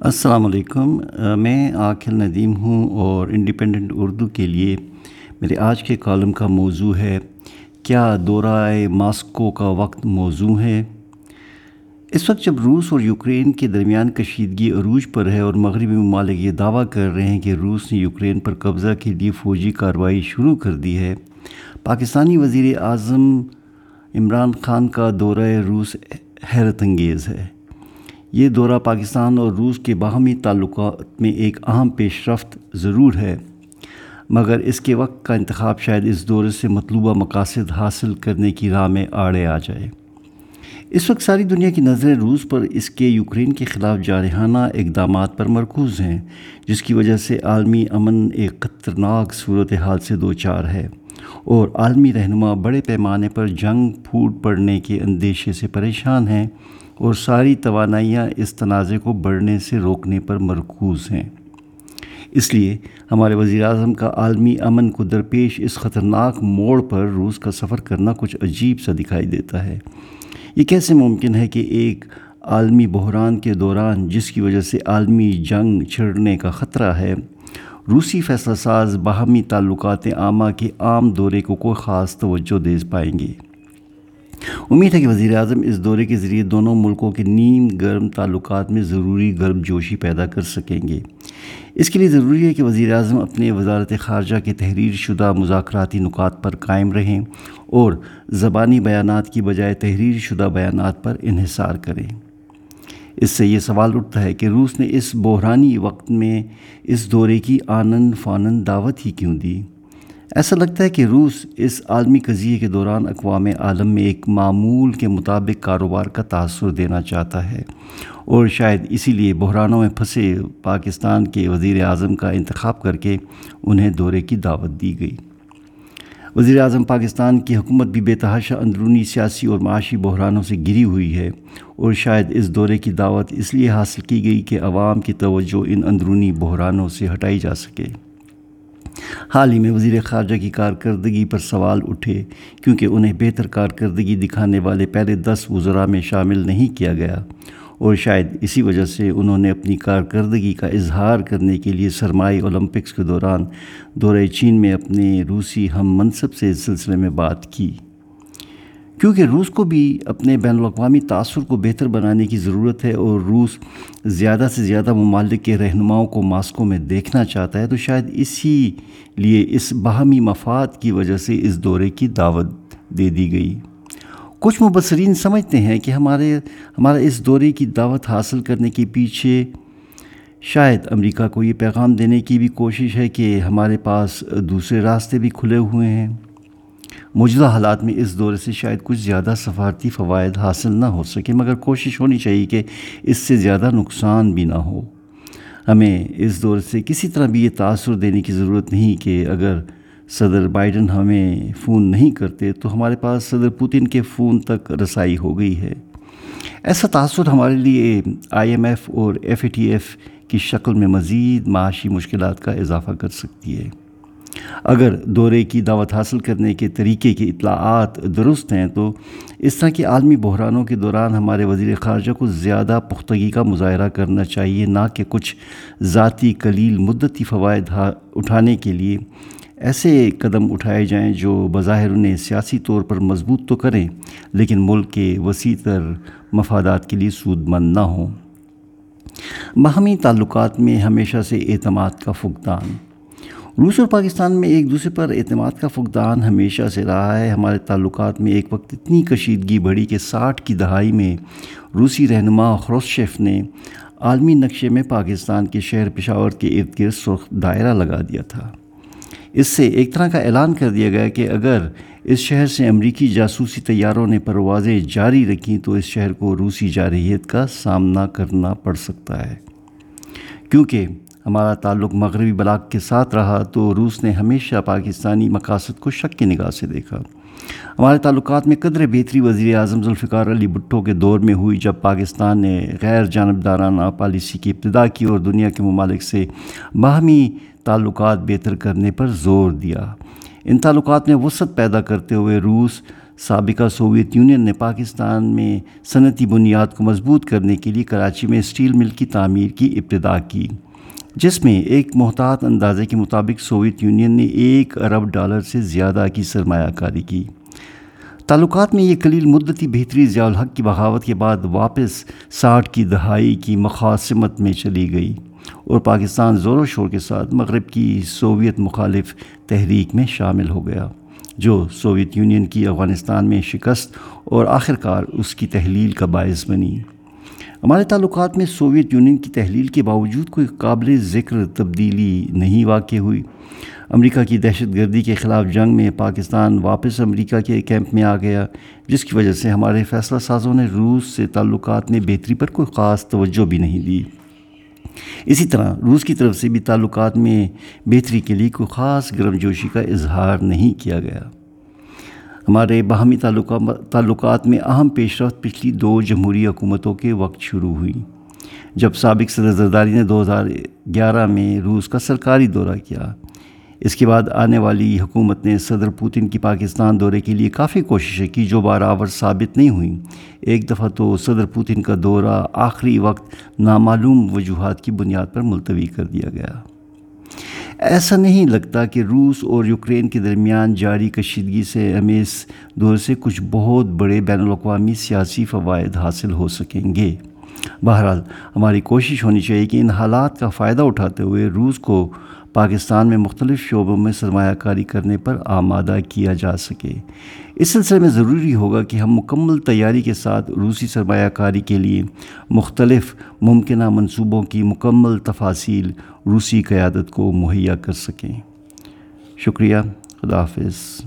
السلام علیکم۔ میں عاقل ندیم ہوں اور انڈیپینڈنٹ اردو کے لیے میرے آج کے کالم کا موضوع ہے، کیا دورہ ماسکو کا وقت موضوع ہے؟ اس وقت جب روس اور یوکرین کے درمیان کشیدگی عروج پر ہے اور مغربی ممالک یہ دعویٰ کر رہے ہیں کہ روس نے یوکرین پر قبضہ کے لیے فوجی کارروائی شروع کر دی ہے، پاکستانی وزیر اعظم عمران خان کا دورہ روس حیرت انگیز ہے۔ یہ دورہ پاکستان اور روس کے باہمی تعلقات میں ایک اہم پیش رفت ضرور ہے۔ مگر اس کے وقت کا انتخاب شاید اس دورے سے مطلوبہ مقاصد حاصل کرنے کی راہ میں آڑے آ جائے۔ اس وقت ساری دنیا کی نظریں روس پر اس کے یوکرین کے خلاف جارحانہ اقدامات پر مرکوز ہیں، جس کی وجہ سے عالمی امن ایک خطرناک صورت حال سے دو چار ہے اور عالمی رہنما بڑے پیمانے پر جنگ پھوٹ پڑنے کے اندیشے سے پریشان ہیں۔ اور ساری توانائیاں اس تنازع کو بڑھنے سے روکنے پر مرکوز ہیں۔ اس لیے ہمارے وزیر اعظم کا عالمی امن کو درپیش اس خطرناک موڑ پر روس کا سفر کرنا کچھ عجیب سا دکھائی دیتا ہے۔ یہ کیسے ممکن ہے کہ ایک عالمی بحران کے دوران جس کی وجہ سے عالمی جنگ چھڑنے کا خطرہ ہے، روسی فیصلہ ساز باہمی تعلقات عامہ کے عام دورے کو کوئی خاص توجہ دے پائیں گے؟ امید ہے کہ وزیر اعظم اس دورے کے ذریعے دونوں ملکوں کے نیم گرم تعلقات میں ضروری گرم جوشی پیدا کر سکیں گے۔ اس کے لیے ضروری ہے کہ وزیر اعظم اپنے وزارت خارجہ کے تحریر شدہ مذاکراتی نکات پر قائم رہیں اور زبانی بیانات کی بجائے تحریر شدہ بیانات پر انحصار کریں۔ اس سے یہ سوال اٹھتا ہے کہ روس نے اس بحرانی وقت میں اس دورے کی آنند فانند دعوت ہی کیوں دی؟ ایسا لگتا ہے کہ روس اس عالمی قضیے کے دوران اقوام عالم میں ایک معمول کے مطابق کاروبار کا تاثر دینا چاہتا ہے اور شاید اسی لیے بحرانوں میں پھنسے پاکستان کے وزیر اعظم کا انتخاب کر کے انہیں دورے کی دعوت دی گئی۔ وزیر اعظم پاکستان کی حکومت بھی بے تحاشا اندرونی سیاسی اور معاشی بحرانوں سے گری ہوئی ہے اور شاید اس دورے کی دعوت اس لیے حاصل کی گئی کہ عوام کی توجہ ان اندرونی بحرانوں سے ہٹائی جا سکے۔ حال ہی میں وزیر خارجہ کی کارکردگی پر سوال اٹھے کیونکہ انہیں بہتر کارکردگی دکھانے والے پہلے دس وزراء میں شامل نہیں کیا گیا اور شاید اسی وجہ سے انہوں نے اپنی کارکردگی کا اظہار کرنے کے لیے سرمائی اولمپکس کے دوران دورہ چین میں اپنے روسی ہم منصب سے اس سلسلے میں بات کی۔ کیونکہ روس کو بھی اپنے بین الاقوامی تاثر کو بہتر بنانے کی ضرورت ہے اور روس زیادہ سے زیادہ ممالک کے رہنماؤں کو ماسکو میں دیکھنا چاہتا ہے، تو شاید اسی لیے اس باہمی مفاد کی وجہ سے اس دورے کی دعوت دے دی گئی۔ کچھ مبصرین سمجھتے ہیں کہ ہمارے، ہمارا اس دورے کی دعوت حاصل کرنے کے پیچھے شاید امریکہ کو یہ پیغام دینے کی بھی کوشش ہے کہ ہمارے پاس دوسرے راستے بھی کھلے ہوئے ہیں۔ موجودہ حالات میں اس دورے سے شاید کچھ زیادہ سفارتی فوائد حاصل نہ ہو سکے، مگر کوشش ہونی چاہیے کہ اس سے زیادہ نقصان بھی نہ ہو۔ ہمیں اس دور سے کسی طرح بھی یہ تاثر دینے کی ضرورت نہیں کہ اگر صدر بائیڈن ہمیں فون نہیں کرتے تو ہمارے پاس صدر پوتن کے فون تک رسائی ہو گئی ہے۔ ایسا تاثر ہمارے لیے آئی ایم ایف اور ایف اے ٹی ایف کی شکل میں مزید معاشی مشکلات کا اضافہ کر سکتی ہے۔ اگر دورے کی دعوت حاصل کرنے کے طریقے کی اطلاعات درست ہیں تو اس طرح کے عالمی بحرانوں کے دوران ہمارے وزیر خارجہ کو زیادہ پختگی کا مظاہرہ کرنا چاہیے، نہ کہ کچھ ذاتی کلیل مدتی فوائد اٹھانے کے لیے۔ ایسے قدم اٹھائے جائیں جو بظاہر انہیں سیاسی طور پر مضبوط تو کریں، لیکن ملک کے وسیع تر مفادات کے لیے سود مند نہ ہوں۔ باہمی تعلقات میں ہمیشہ سے اعتماد کا فقدان۔ روس اور پاکستان میں ایک دوسرے پر اعتماد کا فقدان ہمیشہ سے رہا ہے۔ ہمارے تعلقات میں ایک وقت اتنی کشیدگی بڑھی کہ ساٹھ کی دہائی میں روسی رہنما خروشیف نے عالمی نقشے میں پاکستان کے شہر پشاور کے ارد گرد سرخ دائرہ لگا دیا تھا۔ اس سے ایک طرح کا اعلان کر دیا گیا کہ اگر اس شہر سے امریکی جاسوسی طیاروں نے پروازیں جاری رکھیں تو اس شہر کو روسی جارحیت کا سامنا کرنا پڑ سکتا ہے۔ کیونکہ ہمارا تعلق مغربی بلاک کے ساتھ رہا تو روس نے ہمیشہ پاکستانی مقاصد کو شک کی نگاہ سے دیکھا۔ ہمارے تعلقات میں قدر بہتری وزیر اعظم ذوالفقار علی بھٹو کے دور میں ہوئی جب پاکستان نے غیر جانبدارانہ پالیسی کی ابتدا کی اور دنیا کے ممالک سے باہمی تعلقات بہتر کرنے پر زور دیا۔ ان تعلقات میں وسعت پیدا کرتے ہوئے روس، سابقہ سوویت یونین نے پاکستان میں صنعتی بنیاد کو مضبوط کرنے کے لیے کراچی میں اسٹیل مل کی تعمیر کی ابتدا کی۔ جس میں ایک محتاط اندازے کے مطابق سوویت یونین نے ایک ارب ڈالر سے زیادہ کی سرمایہ کاری کی۔ تعلقات میں یہ قلیل مدتی بہتری ضیاء الحق کی بغاوت کے بعد واپس ساٹھ کی دہائی کی مقاصمت میں چلی گئی اور پاکستان زور و شور کے ساتھ مغرب کی سوویت مخالف تحریک میں شامل ہو گیا، جو سوویت یونین کی افغانستان میں شکست اور آخر کار اس کی تحلیل کا باعث بنی۔ ہمارے تعلقات میں سوویت یونین کی تحلیل کے باوجود کوئی قابل ذکر تبدیلی نہیں واقع ہوئی۔ امریکہ کی دہشت گردی کے خلاف جنگ میں پاکستان واپس امریکہ کے کیمپ میں آ گیا، جس کی وجہ سے ہمارے فیصلہ سازوں نے روس سے تعلقات میں بہتری پر کوئی خاص توجہ بھی نہیں دی۔ اسی طرح روس کی طرف سے بھی تعلقات میں بہتری کے لیے کوئی خاص گرم جوشی کا اظہار نہیں کیا گیا۔ ہمارے باہمی تعلقات میں اہم پیش رفت پچھلی دو جمہوری حکومتوں کے وقت شروع ہوئی، جب سابق صدر زرداری نے دو ہزار گیارہ میں روس کا سرکاری دورہ کیا۔ اس کے بعد آنے والی حکومت نے صدر پوتن کی پاکستان دورے کے لیے کافی کوششیں کی جو برابر ثابت نہیں ہوئیں۔ ایک دفعہ تو صدر پوتن کا دورہ آخری وقت نامعلوم وجوہات کی بنیاد پر ملتوی کر دیا گیا۔ ایسا نہیں لگتا کہ روس اور یوکرین کے درمیان جاری کشیدگی سے ہمیں اس دور سے کچھ بہت بڑے بین الاقوامی سیاسی فوائد حاصل ہو سکیں گے۔ بہرحال، ہماری کوشش ہونی چاہیے کہ ان حالات کا فائدہ اٹھاتے ہوئے روس کو پاکستان میں مختلف شعبوں میں سرمایہ کاری کرنے پر آمادہ کیا جا سکے۔ اس سلسلے میں ضروری ہوگا کہ ہم مکمل تیاری کے ساتھ روسی سرمایہ کاری کے لیے مختلف ممکنہ منصوبوں کی مکمل تفاصیل روسی قیادت کو مہیا کر سکیں۔ شکریہ۔ خدا حافظ۔